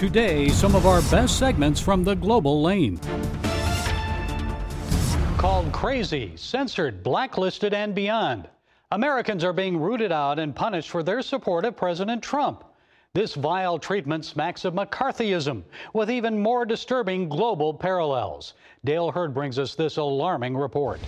Today, some of our best segments from the global lane. Called crazy, censored, blacklisted, and beyond. Americans are being rooted out and punished for their support of President Trump. This vile treatment smacks of McCarthyism, with even more disturbing global parallels. Dale Hurd brings us this alarming report.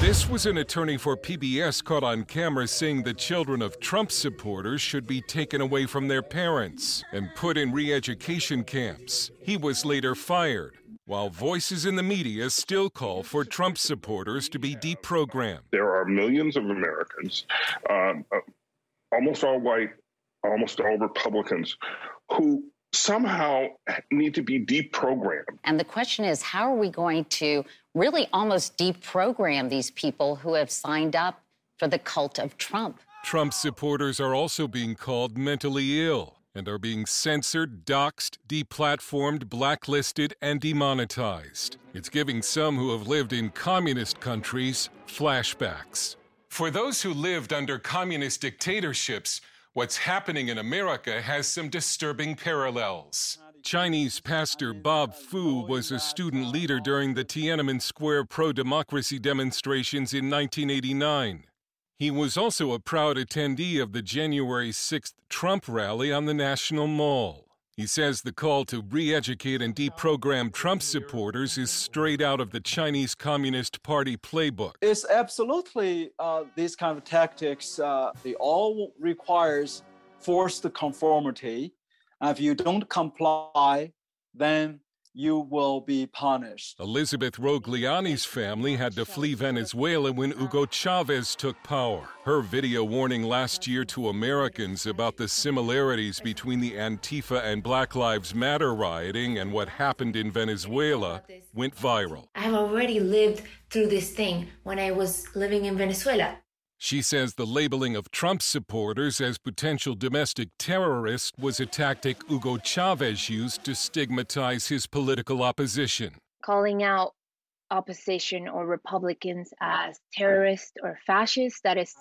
This was an attorney for PBS caught on camera saying the children of Trump supporters should be taken away from their parents and put in re education camps. He was later fired, while voices in the media still call for Trump supporters to be deprogrammed. There are millions of Americans, um, uh, almost all white, almost all Republicans who somehow need to be deprogrammed. And the question is how are we going to really almost deprogram these people who have signed up for the cult of Trump? Trump supporters are also being called mentally ill and are being censored, doxxed, deplatformed, blacklisted, and demonetized. It's giving some who have lived in communist countries flashbacks. For those who lived under communist dictatorships, What's happening in America has some disturbing parallels. Chinese pastor Bob Fu was a student leader during the Tiananmen Square pro democracy demonstrations in 1989. He was also a proud attendee of the January 6th Trump rally on the National Mall. He says the call to re educate and deprogram Trump supporters is straight out of the Chinese Communist Party playbook. It's absolutely uh, these kind of tactics, uh, they all requires forced conformity. And if you don't comply, then you will be punished. Elizabeth Rogliani's family had to flee Venezuela when Hugo Chavez took power. Her video warning last year to Americans about the similarities between the Antifa and Black Lives Matter rioting and what happened in Venezuela went viral. I have already lived through this thing when I was living in Venezuela. She says the labeling of Trump supporters as potential domestic terrorists was a tactic Hugo Chavez used to stigmatize his political opposition. Calling out opposition or Republicans as terrorists or fascists. That is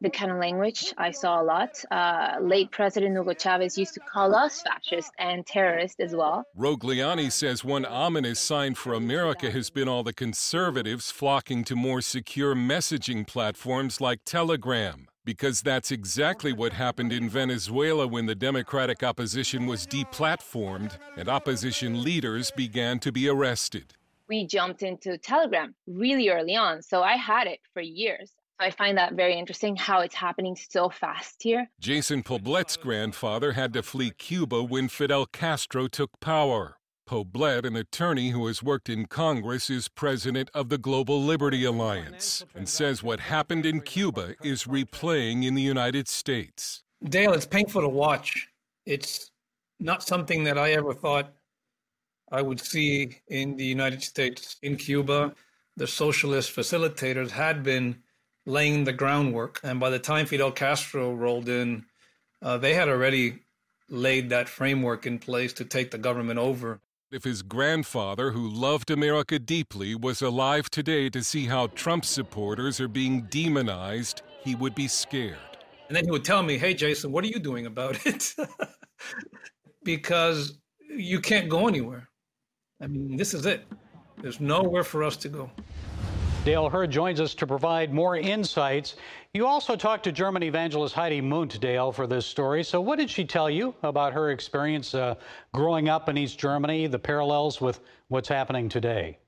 the kind of language I saw a lot. Uh, late President Hugo Chavez used to call us fascists and terrorists as well. Rogliani says one ominous sign for America has been all the conservatives flocking to more secure messaging platforms like Telegram. Because that's exactly what happened in Venezuela when the Democratic opposition was deplatformed and opposition leaders began to be arrested we jumped into Telegram really early on. So I had it for years. I find that very interesting how it's happening so fast here. Jason Poblete's grandfather had to flee Cuba when Fidel Castro took power. Poblete, an attorney who has worked in Congress, is president of the Global Liberty Alliance and says what happened in Cuba is replaying in the United States. Dale, it's painful to watch. It's not something that I ever thought I would see in the United States, in Cuba, the socialist facilitators had been laying the groundwork. And by the time Fidel Castro rolled in, uh, they had already laid that framework in place to take the government over. If his grandfather, who loved America deeply, was alive today to see how Trump supporters are being demonized, he would be scared. And then he would tell me, hey, Jason, what are you doing about it? because you can't go anywhere. I mean, this is it. There's nowhere for us to go. Dale Hurd joins us to provide more insights. You also talked to German evangelist Heidi Mund, Dale, for this story. So, what did she tell you about her experience uh, growing up in East Germany, the parallels with what's happening today?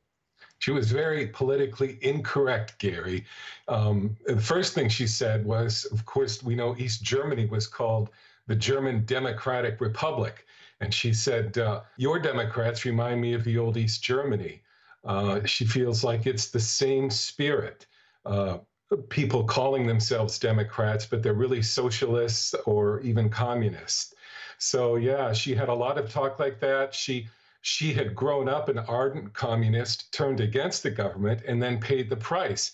She was very politically incorrect, Gary. Um, the first thing she said was, of course, we know East Germany was called the German Democratic Republic. And she said, uh, Your Democrats remind me of the old East Germany. Uh, she feels like it's the same spirit. Uh, people calling themselves Democrats, but they're really socialists or even communists. So yeah, she had a lot of talk like that. She she had grown up an ardent communist, turned against the government, and then paid the price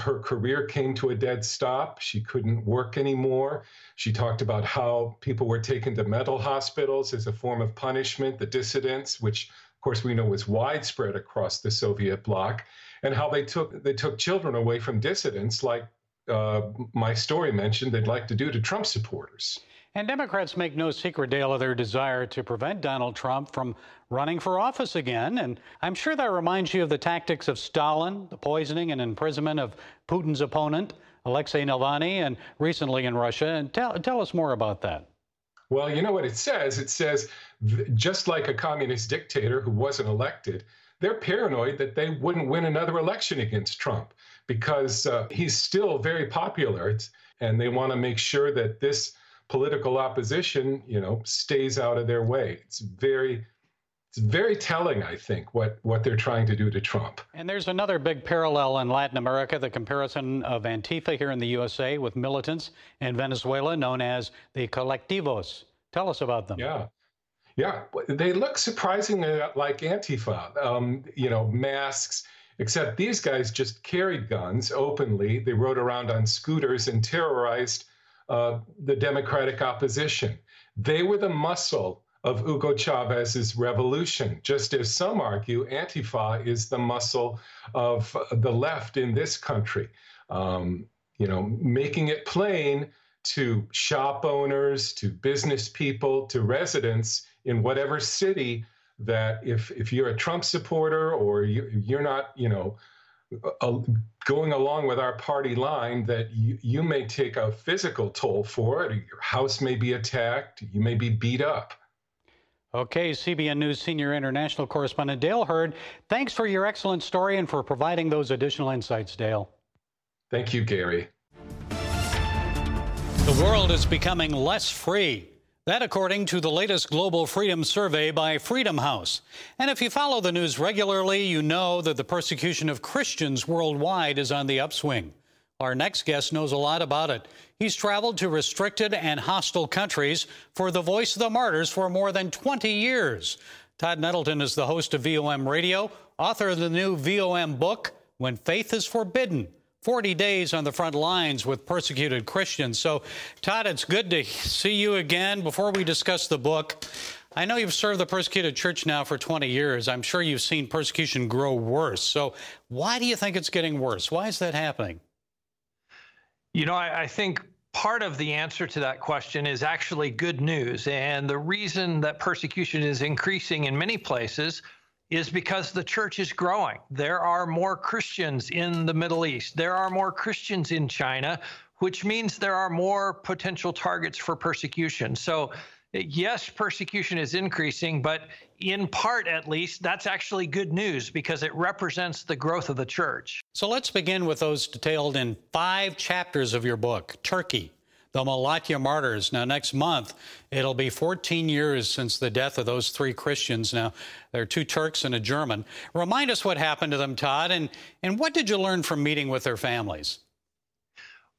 her career came to a dead stop. She couldn't work anymore. She talked about how people were taken to mental hospitals as a form of punishment, the dissidents, which of course we know was widespread across the Soviet bloc, and how they took they took children away from dissidents, like uh, my story mentioned they'd like to do to Trump supporters. And Democrats make no secret, Dale, of their desire to prevent Donald Trump from running for office again. And I'm sure that reminds you of the tactics of Stalin, the poisoning and imprisonment of Putin's opponent, Alexei Navalny, and recently in Russia. And tell, tell us more about that. Well, you know what it says? It says just like a communist dictator who wasn't elected, they're paranoid that they wouldn't win another election against Trump because uh, he's still very popular. and they want to make sure that this political opposition, you know, stays out of their way. It's very it's very telling, I think, what, what they're trying to do to Trump. And there's another big parallel in Latin America the comparison of Antifa here in the USA with militants in Venezuela known as the colectivos. Tell us about them. Yeah. Yeah. They look surprisingly like Antifa, um, you know, masks, except these guys just carried guns openly. They rode around on scooters and terrorized uh, the Democratic opposition. They were the muscle of Hugo Chavez's revolution. Just as some argue, Antifa is the muscle of the left in this country. Um, you know, making it plain to shop owners, to business people, to residents in whatever city that if if you're a Trump supporter or you, you're not, you know, going along with our party line that you, you may take a physical toll for it. Your house may be attacked. You may be beat up. Okay, CBN News senior international correspondent Dale Hurd, thanks for your excellent story and for providing those additional insights, Dale. Thank you, Gary. The world is becoming less free. That, according to the latest Global Freedom Survey by Freedom House. And if you follow the news regularly, you know that the persecution of Christians worldwide is on the upswing. Our next guest knows a lot about it. He's traveled to restricted and hostile countries for the Voice of the Martyrs for more than 20 years. Todd Nettleton is the host of VOM Radio, author of the new VOM book, When Faith is Forbidden 40 days on the front lines with persecuted Christians. So, Todd, it's good to see you again. Before we discuss the book, I know you've served the persecuted church now for 20 years. I'm sure you've seen persecution grow worse. So, why do you think it's getting worse? Why is that happening? You know, I, I think part of the answer to that question is actually good news. And the reason that persecution is increasing in many places is because the church is growing. There are more Christians in the Middle East, there are more Christians in China, which means there are more potential targets for persecution. So, yes, persecution is increasing, but in part at least, that's actually good news because it represents the growth of the church. So let's begin with those detailed in five chapters of your book Turkey, the Malatya martyrs. Now, next month, it'll be 14 years since the death of those three Christians. Now, there are two Turks and a German. Remind us what happened to them, Todd, and, and what did you learn from meeting with their families?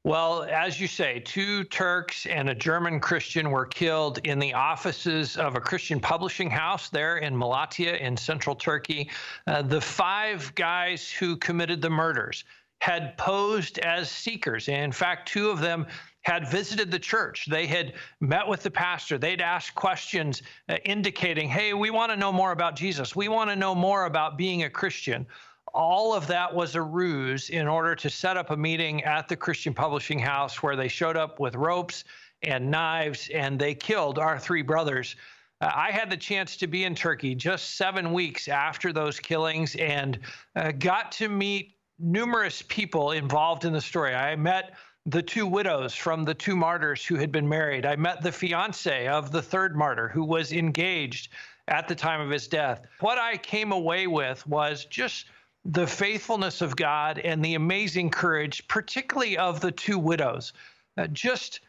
Well, as you say, two Turks and a German Christian were killed in the offices of a Christian publishing house there in Malatya in central Turkey. Uh, the five guys who committed the murders had posed as seekers. And In fact, two of them had visited the church. They had met with the pastor. They'd asked questions uh, indicating, hey, we want to know more about Jesus. We want to know more about being a Christian all of that was a ruse in order to set up a meeting at the Christian Publishing House where they showed up with ropes and knives and they killed our three brothers. Uh, I had the chance to be in Turkey just seven weeks after those killings and uh, got to meet numerous people involved in the story. I met the two widows from the two martyrs who had been married. I met the fiance of the third martyr who was engaged at the time of his death. What I came away with was just the faithfulness of God and the amazing courage, particularly of the two widows. Uh, just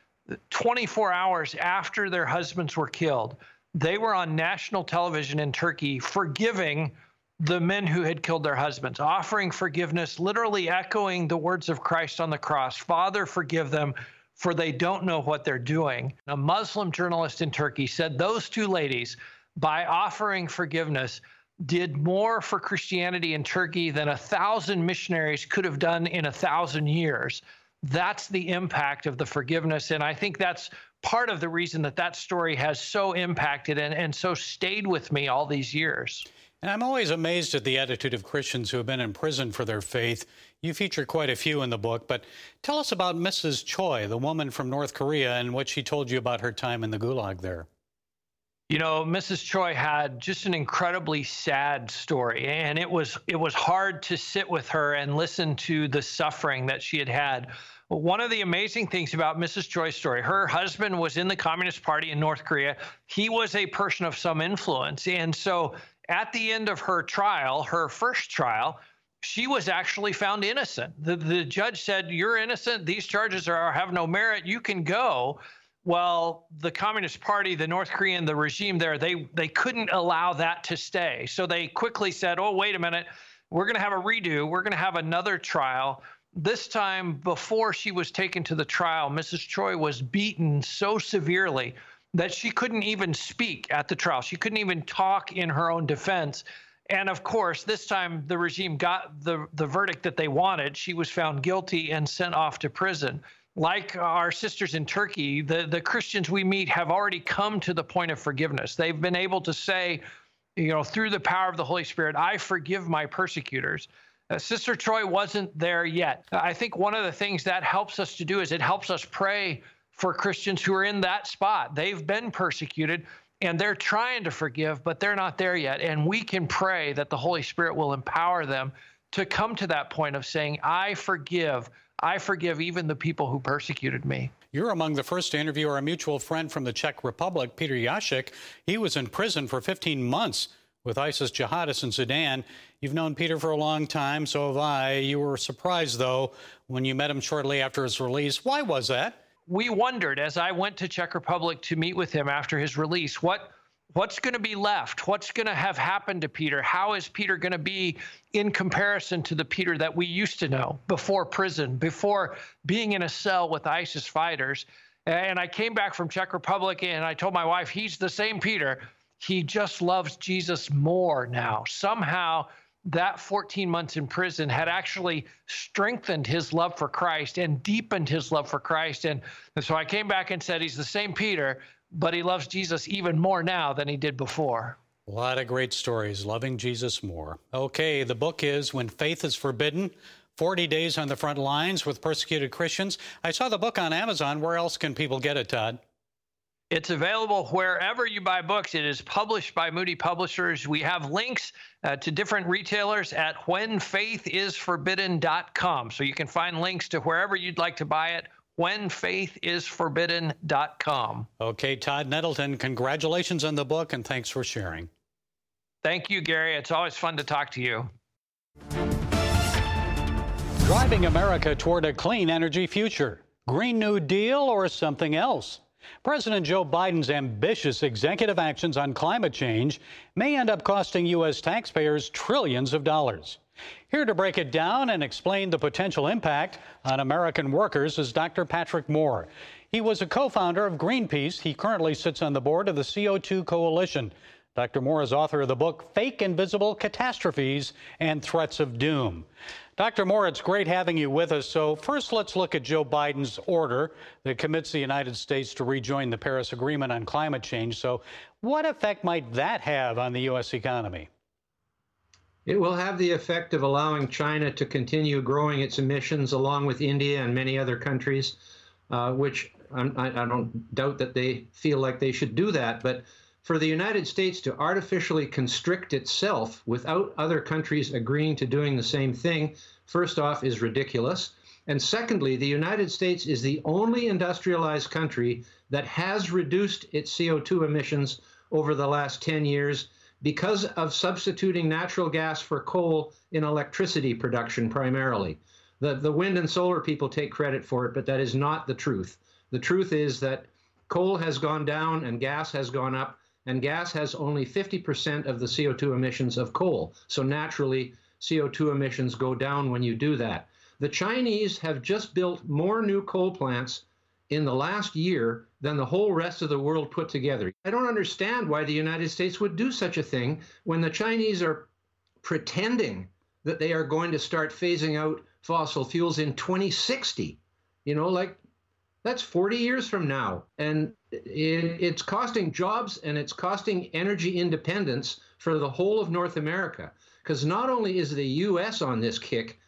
24 hours after their husbands were killed, they were on national television in Turkey forgiving the men who had killed their husbands, offering forgiveness, literally echoing the words of Christ on the cross Father, forgive them, for they don't know what they're doing. A Muslim journalist in Turkey said those two ladies, by offering forgiveness, did more for Christianity in Turkey than a thousand missionaries could have done in a thousand years. That's the impact of the forgiveness. And I think that's part of the reason that that story has so impacted and, and so stayed with me all these years. And I'm always amazed at the attitude of Christians who have been in prison for their faith. You feature quite a few in the book, but tell us about Mrs. Choi, the woman from North Korea, and what she told you about her time in the gulag there. You know, Mrs. Choi had just an incredibly sad story, and it was it was hard to sit with her and listen to the suffering that she had had. One of the amazing things about Mrs. Choi's story, her husband was in the Communist Party in North Korea. He was a person of some influence, and so at the end of her trial, her first trial, she was actually found innocent. The, the judge said, You're innocent. These charges are, have no merit. You can go. Well, the Communist Party, the North Korean, the regime there, they, they couldn't allow that to stay. So they quickly said, Oh, wait a minute. We're going to have a redo. We're going to have another trial. This time, before she was taken to the trial, Mrs. Choi was beaten so severely that she couldn't even speak at the trial. She couldn't even talk in her own defense. And of course, this time the regime got the, the verdict that they wanted. She was found guilty and sent off to prison. Like our sisters in Turkey, the, the Christians we meet have already come to the point of forgiveness. They've been able to say, you know, through the power of the Holy Spirit, I forgive my persecutors. Uh, Sister Choi wasn't there yet. I think one of the things that helps us to do is it helps us pray for Christians who are in that spot. They've been persecuted and they're trying to forgive, but they're not there yet. And we can pray that the Holy Spirit will empower them to come to that point of saying, I forgive. I forgive even the people who persecuted me. You're among the first to interview our mutual friend from the Czech Republic, Peter Jasek. He was in prison for 15 months with ISIS jihadists in Sudan. You've known Peter for a long time, so have I. You were surprised, though, when you met him shortly after his release. Why was that? We wondered as I went to Czech Republic to meet with him after his release, what what's going to be left? What's going to have happened to Peter? How is Peter going to be in comparison to the Peter that we used to know before prison, before being in a cell with ISIS fighters? And I came back from Czech Republic and I told my wife, he's the same Peter. He just loves Jesus more now. Somehow that 14 months in prison had actually strengthened his love for Christ and deepened his love for Christ. And, so I came back and said, He's the same Peter, but he loves Jesus even more now than he did before. A lot of great stories, loving Jesus more. Okay, the book is When Faith is Forbidden 40 Days on the Front Lines with Persecuted Christians. I saw the book on Amazon. Where else can people get it, Todd? It's available wherever you buy books. It is published by Moody Publishers. We have links uh, to different retailers at whenfaithisforbidden.com. So you can find links to wherever you'd like to buy it. Whenfaithisforbidden.com. Okay, Todd Nettleton, congratulations on the book and thanks for sharing. Thank you, Gary. It's always fun to talk to you. Driving America toward a clean energy future. Green New Deal or something else? President Joe Biden's ambitious executive actions on climate change may end up costing U.S. taxpayers trillions of dollars. Here to break it down and explain the potential impact on American workers is Dr. Patrick Moore. He was a co founder of Greenpeace. He currently sits on the board of the CO2 Coalition. Dr. Moore is author of the book Fake Invisible Catastrophes and Threats of Doom. Dr. Moore, it's great having you with us. So, first, let's look at Joe Biden's order that commits the United States to rejoin the Paris Agreement on climate change. So, what effect might that have on the U.S. economy? It will have the effect of allowing China to continue growing its emissions along with India and many other countries, uh, which I, I don't doubt that they feel like they should do that. But for the United States to artificially constrict itself without other countries agreeing to doing the same thing, first off, is ridiculous. And secondly, the United States is the only industrialized country that has reduced its CO2 emissions over the last 10 years because of substituting natural gas for coal in electricity production primarily. The, the wind and solar people take credit for it, but that is not the truth. The truth is that coal has gone down and gas has gone up and gas has only 50% of the CO2 emissions of coal. So naturally, CO2 emissions go down when you do that. The Chinese have just built more new coal plants in the last year than the whole rest of the world put together. I don't understand why the United States would do such a thing when the Chinese are pretending that they are going to start phasing out fossil fuels in 2060. You know, like That's 40 years from now. And it, it's costing jobs and it's costing energy independence for the whole of North America. Because not only is the US on this kick,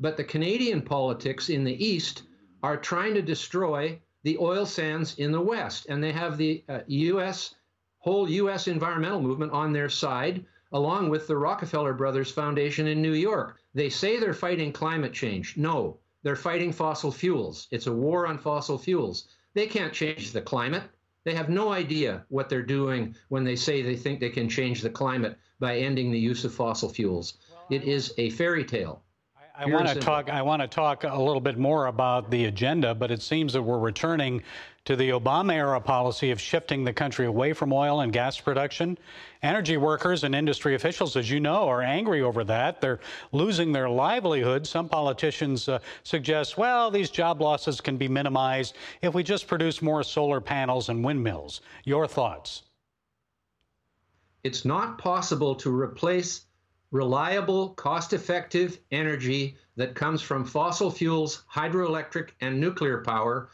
but the Canadian politics in the East are trying to destroy the oil sands in the West. And they have the uh, US, whole US environmental movement on their side, along with the Rockefeller Brothers Foundation in New York. They say they're fighting climate change. No, they're fighting fossil fuels. It's a war on fossil fuels. They can't change the climate. They have no idea what they're doing when they say they think they can change the climate by ending the use of fossil fuels. It is a fairy tale. I want to talk. I want to talk a little bit more about the agenda, but it seems that we're returning to the Obama era policy of shifting the country away from oil and gas production. Energy workers and industry officials, as you know, are angry over that. They're losing their livelihood. Some politicians uh, suggest, well, these job losses can be minimized if we just produce more solar panels and windmills. Your thoughts? It's not possible to replace reliable, cost effective energy that comes from fossil fuels, hydroelectric, and nuclear power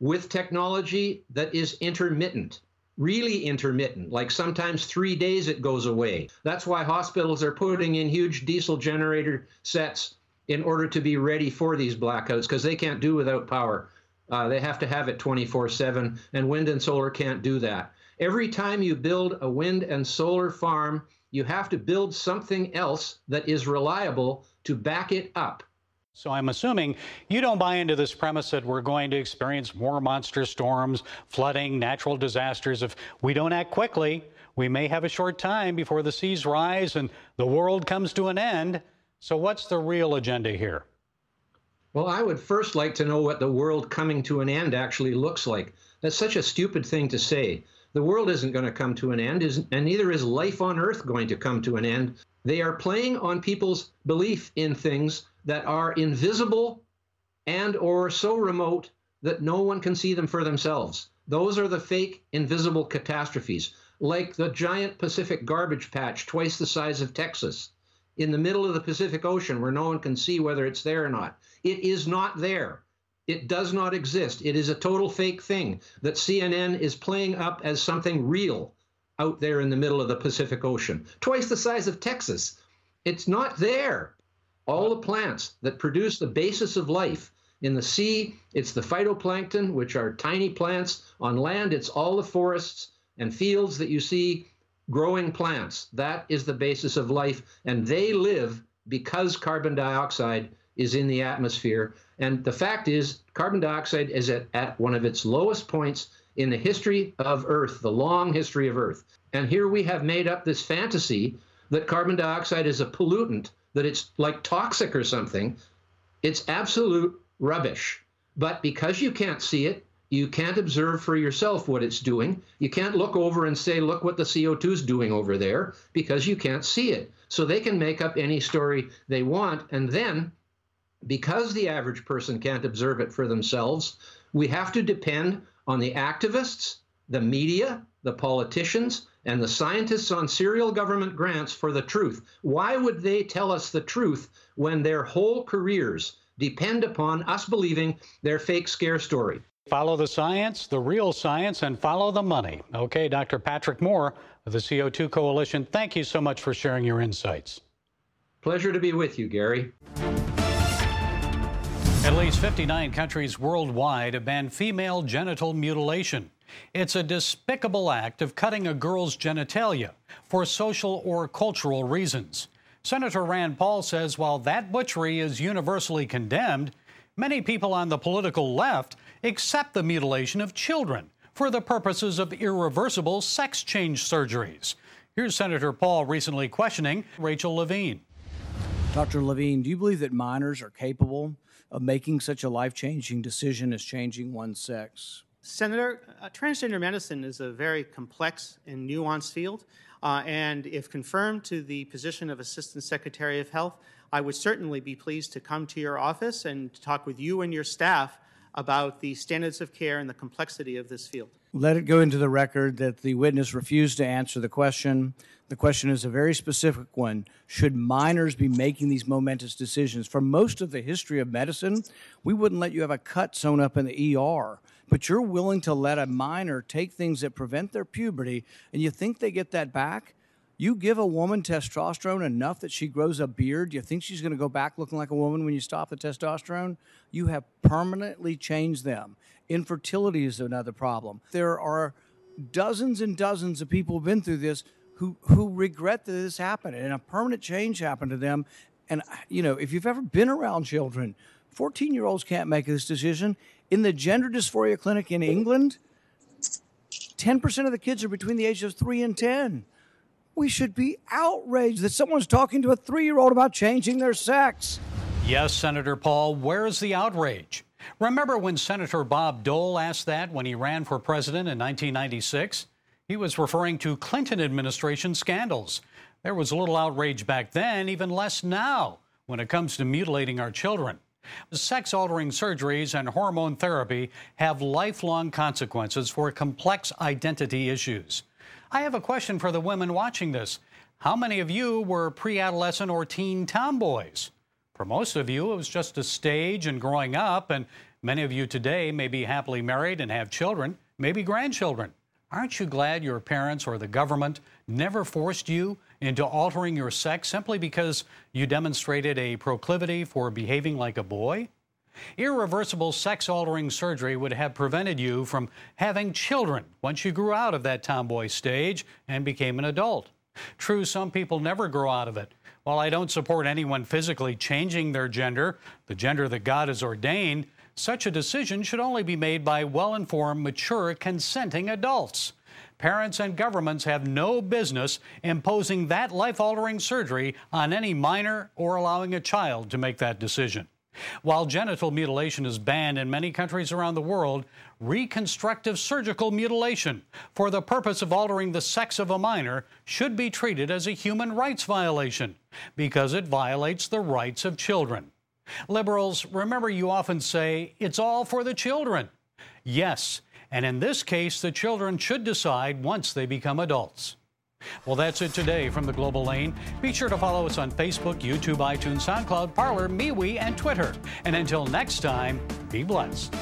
with technology that is intermittent, really intermittent, like sometimes three days it goes away. That's why hospitals are putting in huge diesel generator sets in order to be ready for these blackouts because they can't do without power. Uh, they have to have it 24 7, and wind and solar can't do that. Every time you build a wind and solar farm, you have to build something else that is reliable to back it up. So I'm assuming you don't buy into this premise that we're going to experience more monster storms, flooding, natural disasters. If we don't act quickly, we may have a short time before the seas rise and the world comes to an end. So, what's the real agenda here? Well, I would first like to know what the world coming to an end actually looks like. That's such a stupid thing to say. The world isn't going to come to an end, and neither is life on earth going to come to an end. They are playing on people's belief in things that are invisible and or so remote that no one can see them for themselves. Those are the fake invisible catastrophes, like the giant Pacific garbage patch twice the size of Texas in the middle of the Pacific Ocean where no one can see whether it's there or not. It is not there. It does not exist. It is a total fake thing that CNN is playing up as something real out there in the middle of the Pacific Ocean, twice the size of Texas. It's not there. All the plants that produce the basis of life in the sea, it's the phytoplankton, which are tiny plants. On land, it's all the forests and fields that you see growing plants. That is the basis of life, and they live because carbon dioxide is in the atmosphere. And the fact is, carbon dioxide is at, at one of its lowest points in the history of Earth, the long history of Earth. And here we have made up this fantasy that carbon dioxide is a pollutant, that it's like toxic or something. It's absolute rubbish. But because you can't see it, you can't observe for yourself what it's doing. You can't look over and say, look what the CO2 is doing over there, because you can't see it. So they can make up any story they want. And then because the average person can't observe it for themselves, we have to depend on the activists, the media, the politicians, and the scientists on serial government grants for the truth. Why would they tell us the truth when their whole careers depend upon us believing their fake scare story? Follow the science, the real science, and follow the money. Okay, Dr. Patrick Moore of the CO2 Coalition, thank you so much for sharing your insights. Pleasure to be with you, Gary. At least 59 countries worldwide have banned female genital mutilation. It's a despicable act of cutting a girl's genitalia for social or cultural reasons. Senator Rand Paul says while that butchery is universally condemned, many people on the political left accept the mutilation of children for the purposes of irreversible sex change surgeries. Here's Senator Paul recently questioning Rachel Levine. Dr. Levine, do you believe that minors are capable of making such a life changing decision as changing one's sex? Senator, uh, transgender medicine is a very complex and nuanced field. Uh, and if confirmed to the position of Assistant Secretary of Health, I would certainly be pleased to come to your office and talk with you and your staff about the standards of care and the complexity of this field. Let it go into the record that the witness refused to answer the question. The question is a very specific one. Should minors be making these momentous decisions? For most of the history of medicine, we wouldn't let you have a cut sewn up in the ER but you're willing to let a minor take things that prevent their puberty, and you think they get that back. You give a woman testosterone enough that she grows a beard, you think she's going to go back looking like a woman when you stop the testosterone? You have permanently changed them. Infertility is another problem. There are dozens and dozens of people who've been through this who, who regret that this happened and a permanent change happened to them. And, you know, if you've ever been around children, 14 year olds can't make this decision. In the gender dysphoria clinic in England, 10% of the kids are between the ages of 3 and 10 we should be outraged that someone's talking to a three year old about changing their sex. Yes, Senator Paul, where's the outrage? Remember when Senator Bob Dole asked that when he ran for president in 1996? He was referring to Clinton administration scandals. There was a little outrage back then, even less now, when it comes to mutilating our children. Sex altering surgeries and hormone therapy have lifelong consequences for complex identity issues. I have a question for the women watching this. How many of you were pre adolescent or teen tomboys? For most of you, it was just a stage and growing up, and many of you today may be happily married and have children, maybe grandchildren. Aren't you glad your parents or the government never forced you into altering your sex simply because you demonstrated a proclivity for behaving like a boy? Irreversible sex altering surgery would have prevented you from having children once you grew out of that tomboy stage and became an adult. True, some people never grow out of it. While I don't support anyone physically changing their gender, the gender that God has ordained, such a decision should only be made by well informed, mature, consenting adults. Parents and governments have no business imposing that life altering surgery on any minor or allowing a child to make that decision. While genital mutilation is banned in many countries around the world, reconstructive surgical mutilation for the purpose of altering the sex of a minor should be treated as a human rights violation because it violates the rights of children. Liberals, remember you often say, it's all for the children. Yes, and in this case, the children should decide once they become adults. Well, that's it today from the Global Lane. Be sure to follow us on Facebook, YouTube, iTunes, SoundCloud, Parler, MeWe, and Twitter. And until next time, be blessed.